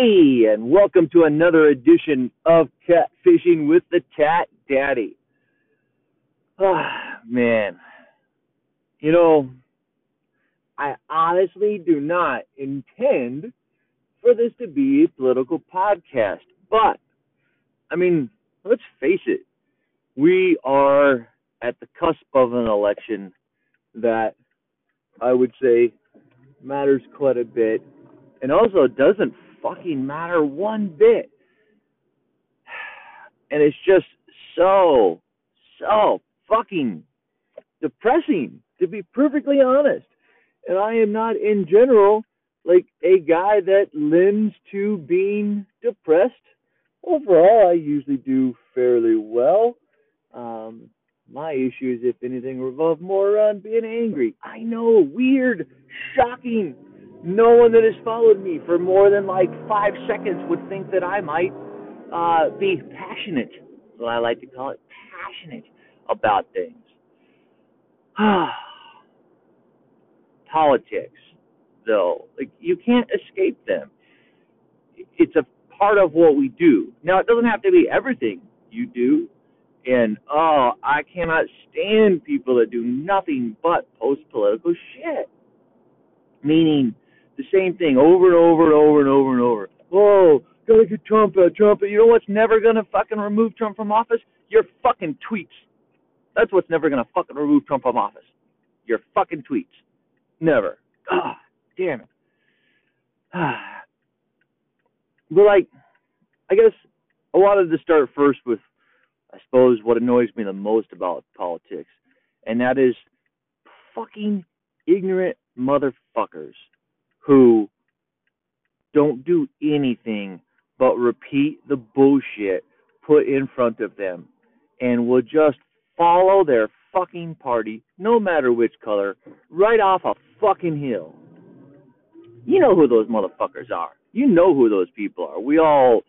Hey, and welcome to another edition of Catfishing with the Tat Daddy. Ah, man. You know, I honestly do not intend for this to be a political podcast. But, I mean, let's face it, we are at the cusp of an election that I would say matters quite a bit and also doesn't fucking matter one bit. And it's just so, so fucking depressing, to be perfectly honest. And I am not, in general, like a guy that lends to being depressed. Overall, I usually do fairly well. Um, my issues, if anything, revolve more around being angry. I know, weird, shocking. No one that has followed me for more than like five seconds would think that I might uh, be passionate. What I like to call it, passionate about things. Politics, though, like you can't escape them. It's a part of what we do. Now, it doesn't have to be everything you do and oh, I cannot stand people that do nothing but post political shit. Meaning the same thing over and over and over and over and over. Oh, gotta get Trump out, Trump. You know what's never gonna fucking remove Trump from office? Your fucking tweets. That's what's never gonna fucking remove Trump from office. Your fucking tweets. Never. Ah, damn it. But like, I guess I wanted to start first with I suppose what annoys me the most about politics, and that is fucking ignorant motherfuckers who don't do anything but repeat the bullshit put in front of them and will just follow their fucking party, no matter which color, right off a fucking hill. You know who those motherfuckers are. You know who those people are. We all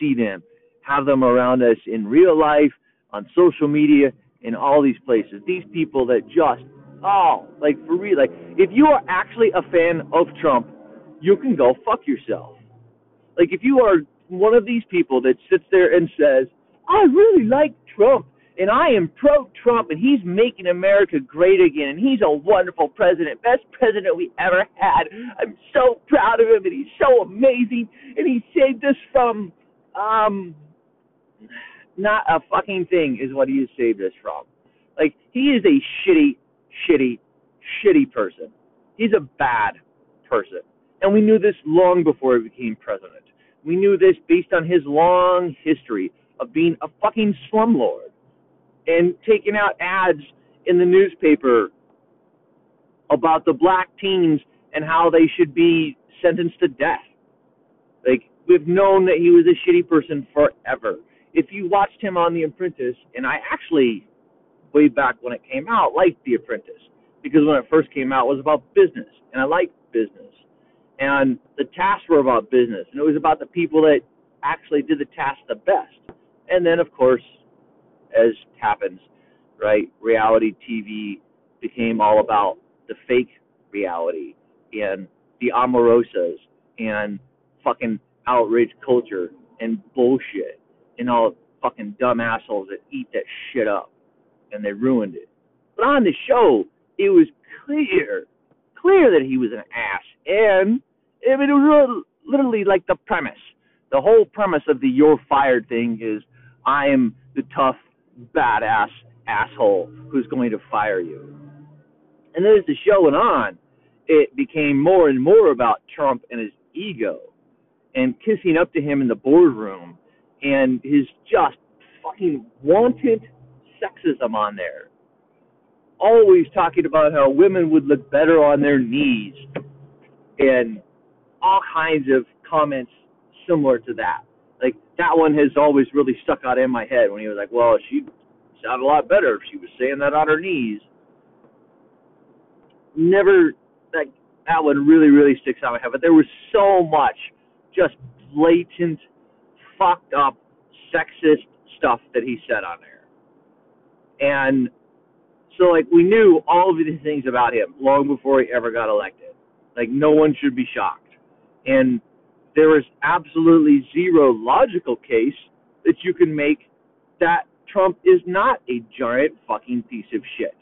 see them have them around us in real life, on social media, in all these places. These people that just, oh, like for real, like if you are actually a fan of Trump, you can go fuck yourself. Like if you are one of these people that sits there and says, I really like Trump and I am pro Trump and he's making America great again and he's a wonderful president, best president we ever had. I'm so proud of him and he's so amazing and he saved us from um not a fucking thing is what he has saved us from. Like he is a shitty, shitty, shitty person. He's a bad person, and we knew this long before he became president. We knew this based on his long history of being a fucking slumlord and taking out ads in the newspaper about the black teens and how they should be sentenced to death. Like we've known that he was a shitty person forever if you watched him on The Apprentice, and I actually, way back when it came out, liked The Apprentice because when it first came out, it was about business, and I liked business, and the tasks were about business, and it was about the people that actually did the task the best. And then, of course, as happens, right, reality TV became all about the fake reality and the Omarosas and fucking outrage culture and bullshit and all fucking dumb assholes that eat that shit up, and they ruined it. But on the show, it was clear, clear that he was an ass, and I mean, it was literally like the premise. The whole premise of the "you're fired" thing is, I am the tough, badass asshole who's going to fire you. And then as the show went on, it became more and more about Trump and his ego and kissing up to him in the boardroom and his just fucking wanted sexism on there. Always talking about how women would look better on their knees and all kinds of comments similar to that. Like that one has always really stuck out in my head when he was like, "Well, she sound a lot better if she was saying that on her knees." Never that that one really really sticks out in my head. But there was so much just blatant fucked up sexist stuff that he said on there. And so like we knew all of these things about him long before he ever got elected. Like no one should be shocked. And there is absolutely zero logical case that you can make that Trump is not a giant fucking piece of shit.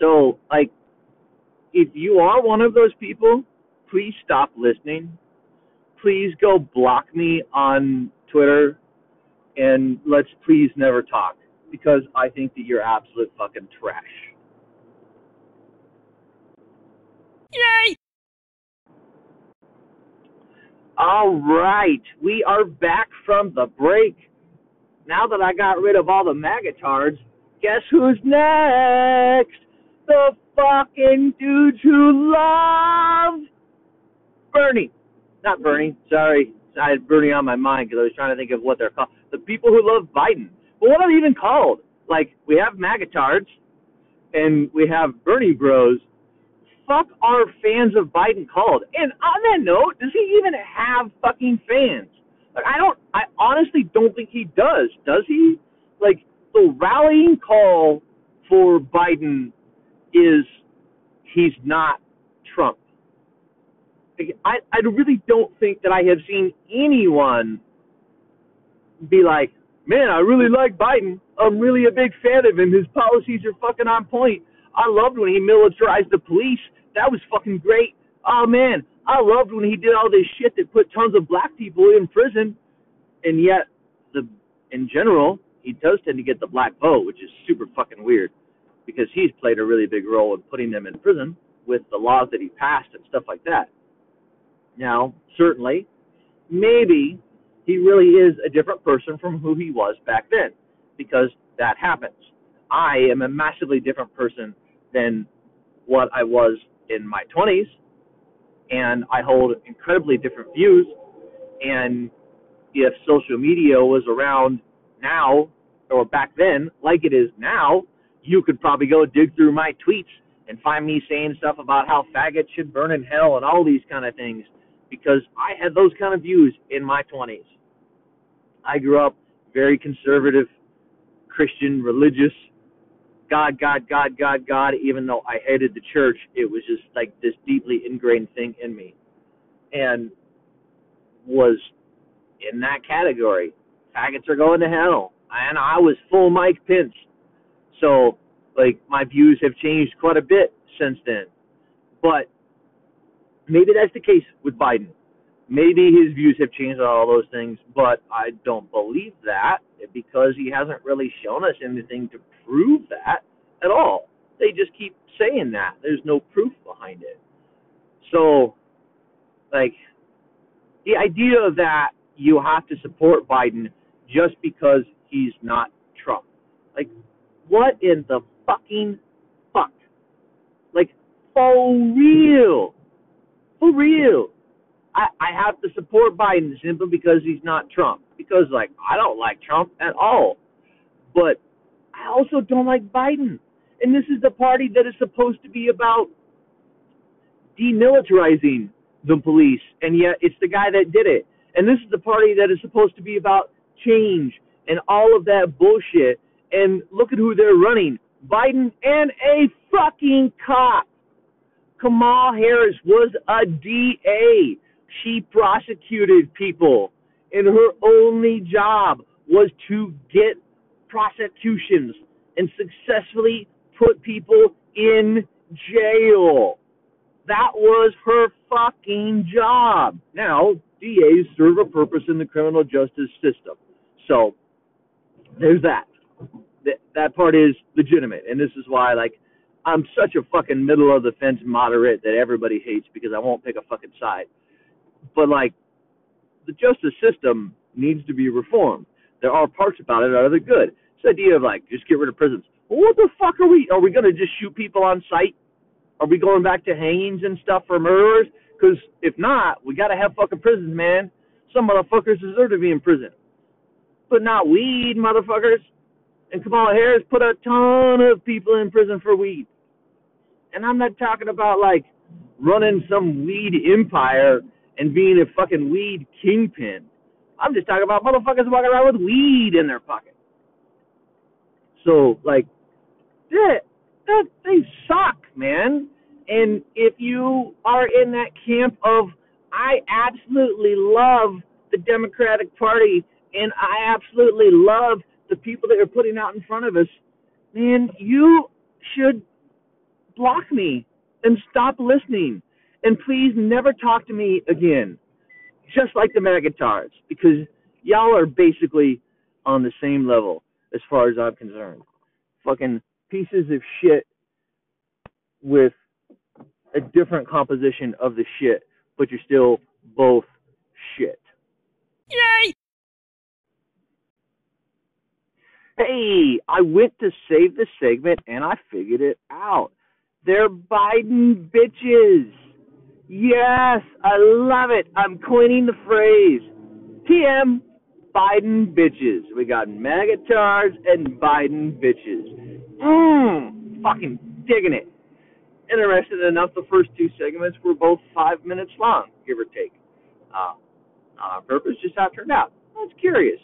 So, like, if you are one of those people, please stop listening. Please go block me on Twitter and let's please never talk because I think that you're absolute fucking trash. Yay! All right, we are back from the break. Now that I got rid of all the magatards, guess who's next? The fucking dudes who love Bernie. Not Bernie, sorry. I had Bernie on my mind because I was trying to think of what they're called. The people who love Biden. What are they even called? Like, we have magatards and we have Bernie bros. Fuck are fans of Biden called? And on that note, does he even have fucking fans? Like, I don't, I honestly don't think he does. Does he? Like, the rallying call for Biden is he's not Trump. I, I really don't think that I have seen anyone be like, man, I really mm. like Biden. I'm really a big fan of him. His policies are fucking on point. I loved when he militarized the police. That was fucking great. Oh man, I loved when he did all this shit that put tons of black people in prison. And yet, the in general, he does tend to get the black vote, which is super fucking weird because he's played a really big role in putting them in prison with the laws that he passed and stuff like that. Now, certainly, maybe he really is a different person from who he was back then because that happens. I am a massively different person than what I was in my 20s, and I hold incredibly different views. And if social media was around now or back then, like it is now, you could probably go dig through my tweets and find me saying stuff about how faggots should burn in hell and all these kind of things because I had those kind of views in my 20s. I grew up very conservative, Christian, religious, God, God, God, God, God, even though I hated the church, it was just like this deeply ingrained thing in me. And was in that category. Faggots are going to hell. And I was full Mike Pence. So, like, my views have changed quite a bit since then. But maybe that's the case with Biden. Maybe his views have changed on all those things, but I don't believe that because he hasn't really shown us anything to prove that at all. They just keep saying that. There's no proof behind it. So, like, the idea that you have to support Biden just because he's not Trump. Like, what in the fucking fuck? Like, for real. For real. I, I have to support Biden simply because he's not Trump. Because, like, I don't like Trump at all. But I also don't like Biden. And this is the party that is supposed to be about demilitarizing the police, and yet it's the guy that did it. And this is the party that is supposed to be about change and all of that bullshit. And look at who they're running Biden and a fucking cop. Kamala Harris was a DA. She prosecuted people, and her only job was to get prosecutions and successfully put people in jail. That was her fucking job. Now, DAs serve a purpose in the criminal justice system. So, there's that. That, that part is legitimate. And this is why, like, I'm such a fucking middle of the fence moderate that everybody hates because I won't pick a fucking side. But, like, the justice system needs to be reformed. There are parts about it that are the good. This idea of, like, just get rid of prisons. Well, what the fuck are we? Are we going to just shoot people on sight? Are we going back to hangings and stuff for murderers? Because if not, we got to have fucking prisons, man. Some motherfuckers deserve to be in prison. But not weed, motherfuckers. And Kamala Harris put a ton of people in prison for weed. And I'm not talking about like running some weed empire and being a fucking weed kingpin. I'm just talking about motherfuckers walking around with weed in their pocket. So, like, that, that they suck, man. And if you are in that camp of I absolutely love the Democratic Party and I absolutely love the people that are putting out in front of us, man, you block me and stop listening. And please never talk to me again. Just like the Magatards, because y'all are basically on the same level as far as I'm concerned. Fucking pieces of shit with a different composition of the shit, but you're still both shit. Yay! Hey, I went to save the segment and I figured it out. They're Biden bitches. Yes, I love it. I'm coining the phrase. TM Biden bitches. We got Magatards and Biden bitches. Mmm, fucking digging it. Interested enough, the first two segments were both five minutes long, give or take. Uh, on purpose, just how it turned out. That's curious.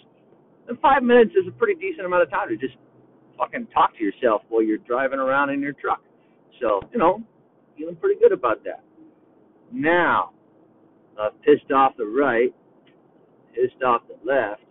And five minutes is a pretty decent amount of time to just fucking talk to yourself while you're driving around in your truck. So, you know, feeling pretty good about that. Now, I've pissed off the right, pissed off the left.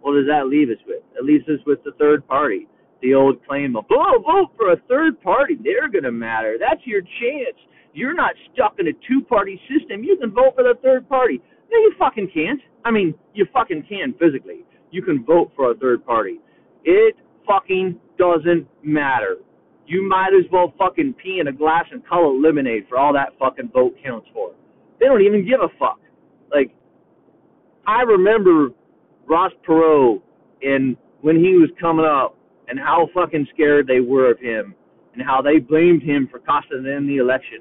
What does that leave us with? It leaves us with the third party. The old claim of, oh, vote for a third party. They're going to matter. That's your chance. You're not stuck in a two party system. You can vote for the third party. No, you fucking can't. I mean, you fucking can physically. You can vote for a third party. It fucking doesn't matter. You might as well fucking pee in a glass and color lemonade for all that fucking vote counts for. They don't even give a fuck. Like, I remember Ross Perot and when he was coming up and how fucking scared they were of him and how they blamed him for costing them the election.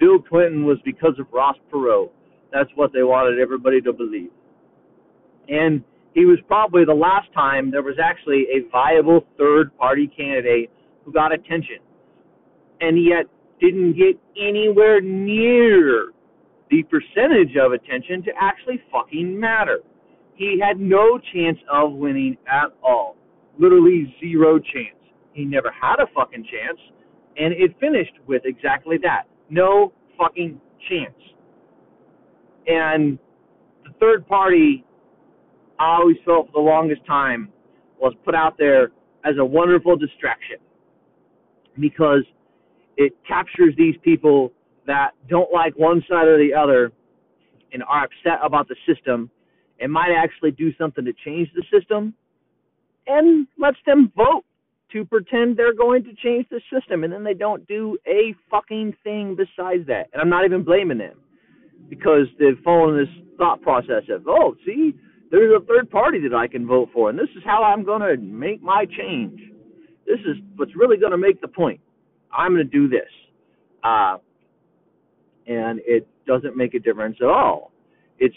Bill Clinton was because of Ross Perot. That's what they wanted everybody to believe. And he was probably the last time there was actually a viable third party candidate who got attention and yet didn't get anywhere near the percentage of attention to actually fucking matter. He had no chance of winning at all. Literally zero chance. He never had a fucking chance, and it finished with exactly that. No fucking chance. And the third party I always felt for the longest time was put out there as a wonderful distraction because it captures these people that don't like one side or the other and are upset about the system and might actually do something to change the system and lets them vote to pretend they're going to change the system and then they don't do a fucking thing besides that. And I'm not even blaming them because they've fallen this thought process of, oh, see, there's a third party that I can vote for, and this is how I'm going to make my change. This is what's really going to make the point. I'm going to do this. Uh, and it doesn't make a difference at all. It's,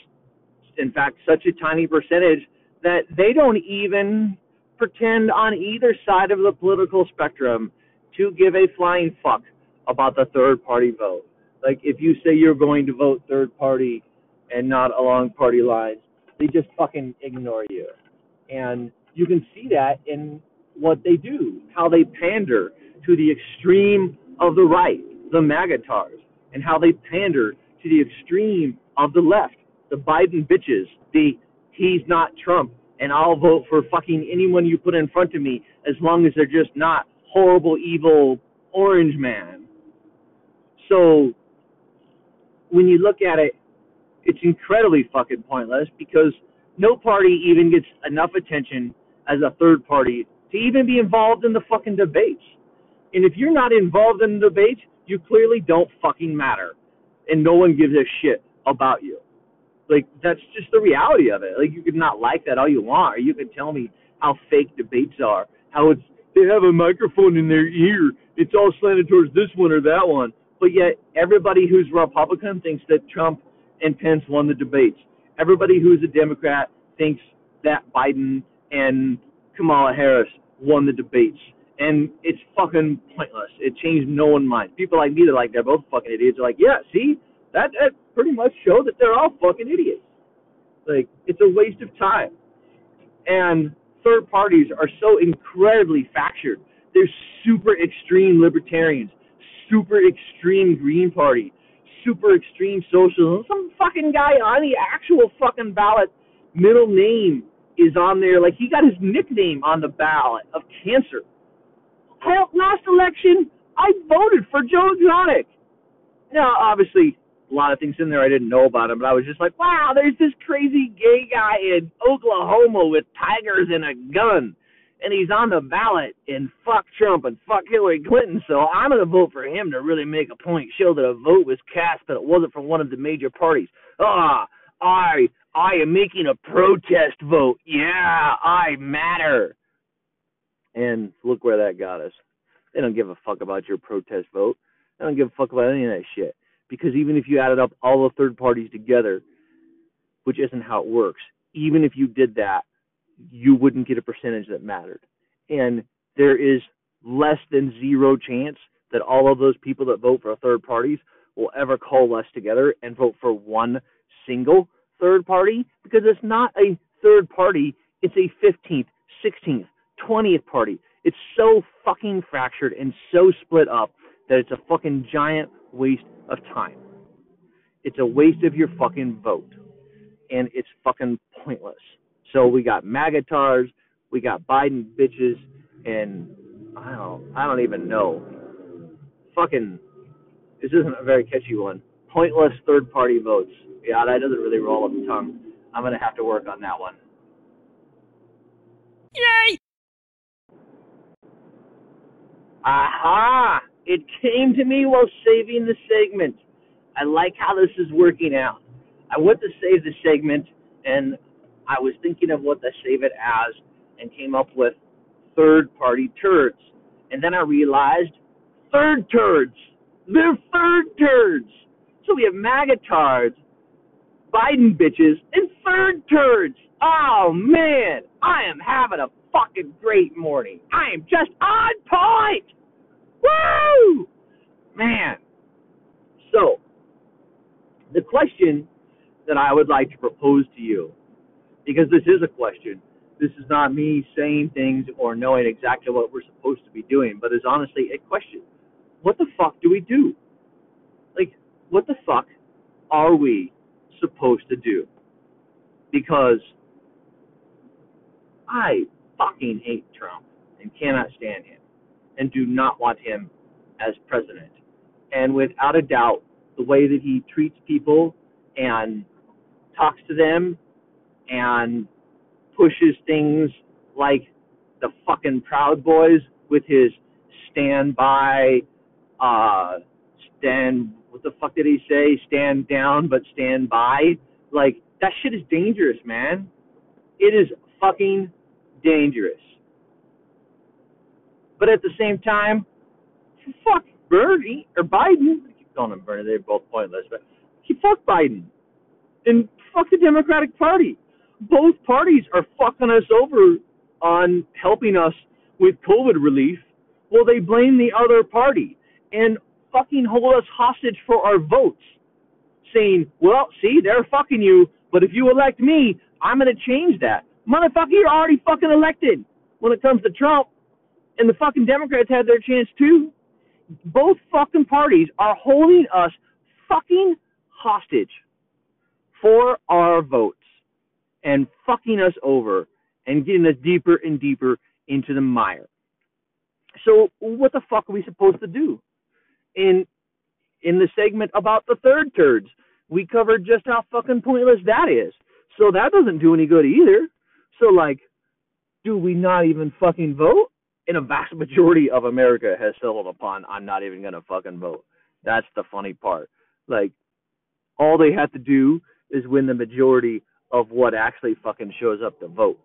in fact, such a tiny percentage that they don't even pretend on either side of the political spectrum to give a flying fuck about the third party vote. Like, if you say you're going to vote third party and not along party lines, they just fucking ignore you. And you can see that in what they do, how they pander to the extreme of the right, the Magatards, and how they pander to the extreme of the left, the Biden bitches, the he's not Trump, and I'll vote for fucking anyone you put in front of me as long as they're just not horrible, evil orange man. So when you look at it, it's incredibly fucking pointless because no party even gets enough attention as a third party to even be involved in the fucking debates. And if you're not involved in the debates, you clearly don't fucking matter. And no one gives a shit about you. Like that's just the reality of it. Like you could not like that all you want, or you could tell me how fake debates are, how it's they have a microphone in their ear, it's all slanted towards this one or that one. But yet everybody who's Republican thinks that Trump and Pence won the debates. Everybody who's a Democrat thinks that Biden and Kamala Harris won the debates. And it's fucking pointless. It changed no one's mind. People like me that like they're both fucking idiots are like, yeah, see, that that pretty much shows that they're all fucking idiots. Like it's a waste of time. And third parties are so incredibly fractured. They're super extreme libertarians, super extreme Green Party, super extreme socialism. Some fucking guy on the actual fucking ballot, middle name is on there. Like he got his nickname on the ballot of cancer. Hell, last election, I voted for Joe Exotic. Now, obviously, a lot of things in there I didn't know about him, but I was just like, wow, there's this crazy gay guy in Oklahoma with tigers and a gun, and he's on the ballot, and fuck Trump and fuck Hillary Clinton, so I'm going to vote for him to really make a point, show that a vote was cast, but it wasn't from one of the major parties. Ah, I, I am making a protest vote. Yeah, I matter. And look where that got us. They don't give a fuck about your protest vote. They don't give a fuck about any of that shit because even if you added up all the third parties together, which isn't how it works, even if you did that, you wouldn't get a percentage that mattered. And there is less than zero chance that all of those people that vote for third parties will ever coalesce together and vote for one single third party because it's not a third party, it's a 15th, 16th, 20th party. It's so fucking fractured and so split up that it's a fucking giant waste of time. It's a waste of your fucking vote. And it's fucking pointless. So we got magatards, we got Biden bitches, and I don't I don't even know. Fucking this isn't a very catchy one. Pointless third party votes. Yeah, that doesn't really roll off the tongue. I'm gonna have to work on that one. Yay! Aha! It came to me while saving the segment. I like how this is working out. I went to save the segment and I was thinking of what to save it as and came up with third party turds. And then I realized third turds. They're third turds. So we have magatards, Biden bitches, and third turds. Oh man, I am having a fucking great morning. I am just on point. Woo! Man. So, the question that I would like to propose to you, because this is a question, this is not me saying things or knowing exactly what we're supposed to be doing, but is honestly a question. What the fuck do we do? What the fuck are we supposed to do? Because I fucking hate Trump and cannot stand him and do not want him as president. And without a doubt, the way that he treats people and talks to them and pushes things like the fucking Proud Boys with his stand by, uh, stand, what the fuck did he say? Stand down, but stand by. Like, that shit is dangerous, man. It is fucking dangerous. But at the same time, fuck Bernie or Biden. I keep calling him Bernie. They're both pointless. But he fuck Biden and fuck the Democratic Party. Both parties are fucking us over on helping us with COVID relief. Well, they blame the other party and fucking hold us hostage for our votes, saying, "Well, see, they're fucking you, but if you elect me, I'm gonna change that." Motherfucker, you're already fucking elected. When it comes to Trump, and the fucking Democrats had their chance too. Both fucking parties are holding us fucking hostage for our votes and fucking us over and getting us deeper and deeper into the mire. So what the fuck are we supposed to do? In in the segment about the third turds, we covered just how fucking pointless that is. So that doesn't do any good either. So like, do we not even fucking vote? in a vast majority of America has settled upon I'm not even gonna fucking vote. That's the funny part. Like all they have to do is win the majority of what actually fucking shows up to vote.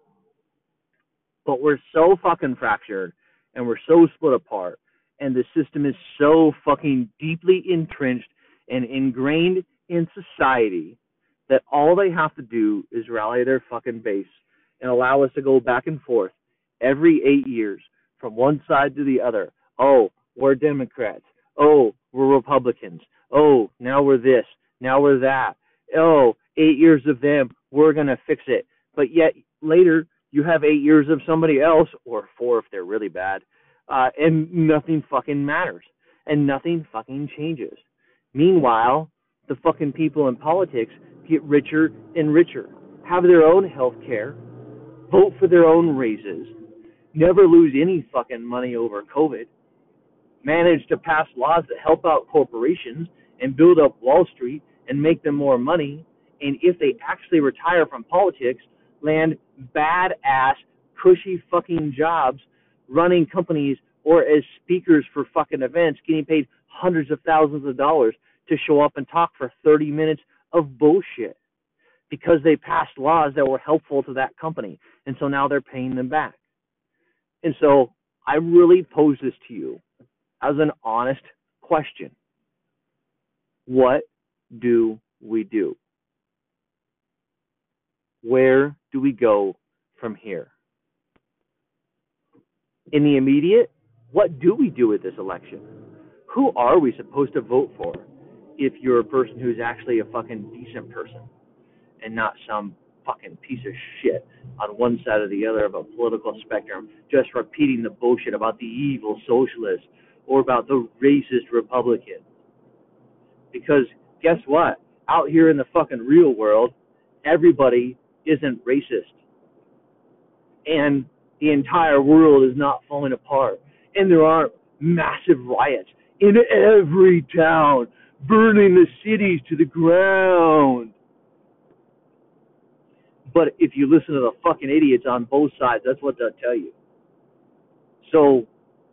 But we're so fucking fractured and we're so split apart and the system is so fucking deeply entrenched and ingrained in society that all they have to do is rally their fucking base and allow us to go back and forth every eight years from one side to the other. Oh, we're Democrats. Oh, we're Republicans. Oh, now we're this. Now we're that. Oh, eight years of them. We're going to fix it. But yet later, you have eight years of somebody else, or four if they're really bad, uh, and nothing fucking matters. And nothing fucking changes. Meanwhile, the fucking people in politics get richer and richer, have their own health care, vote for their own raises, never lose any fucking money over COVID, manage to pass laws that help out corporations and build up Wall Street and make them more money, and if they actually retire from politics, land badass, cushy fucking jobs running companies or as speakers for fucking events, getting paid hundreds of thousands of dollars to show up and talk for 30 minutes of bullshit because they passed laws that were helpful to that company. And so now they're paying them back. And so I really pose this to you as an honest question. What do we do? Where do we go from here? In the immediate, what do we do with this election? Who are we supposed to vote for if you're a person who's actually a fucking decent person and not some fucking piece of shit on one side or the other of a political spectrum, just repeating the bullshit about the evil socialist or about the racist Republican? Because guess what? Out here in the fucking real world, everybody isn't racist. And the entire world is not falling apart. And there aren't massive riots in every town, burning the cities to the ground. But if you listen to the fucking idiots on both sides, that's what they'll tell you. So,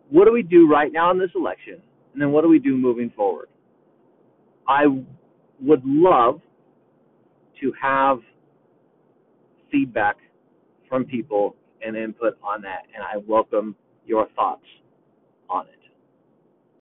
what do we do right now in this election? And then what do we do moving forward? I would love to have feedback from people and input on that, and I welcome your thoughts on it.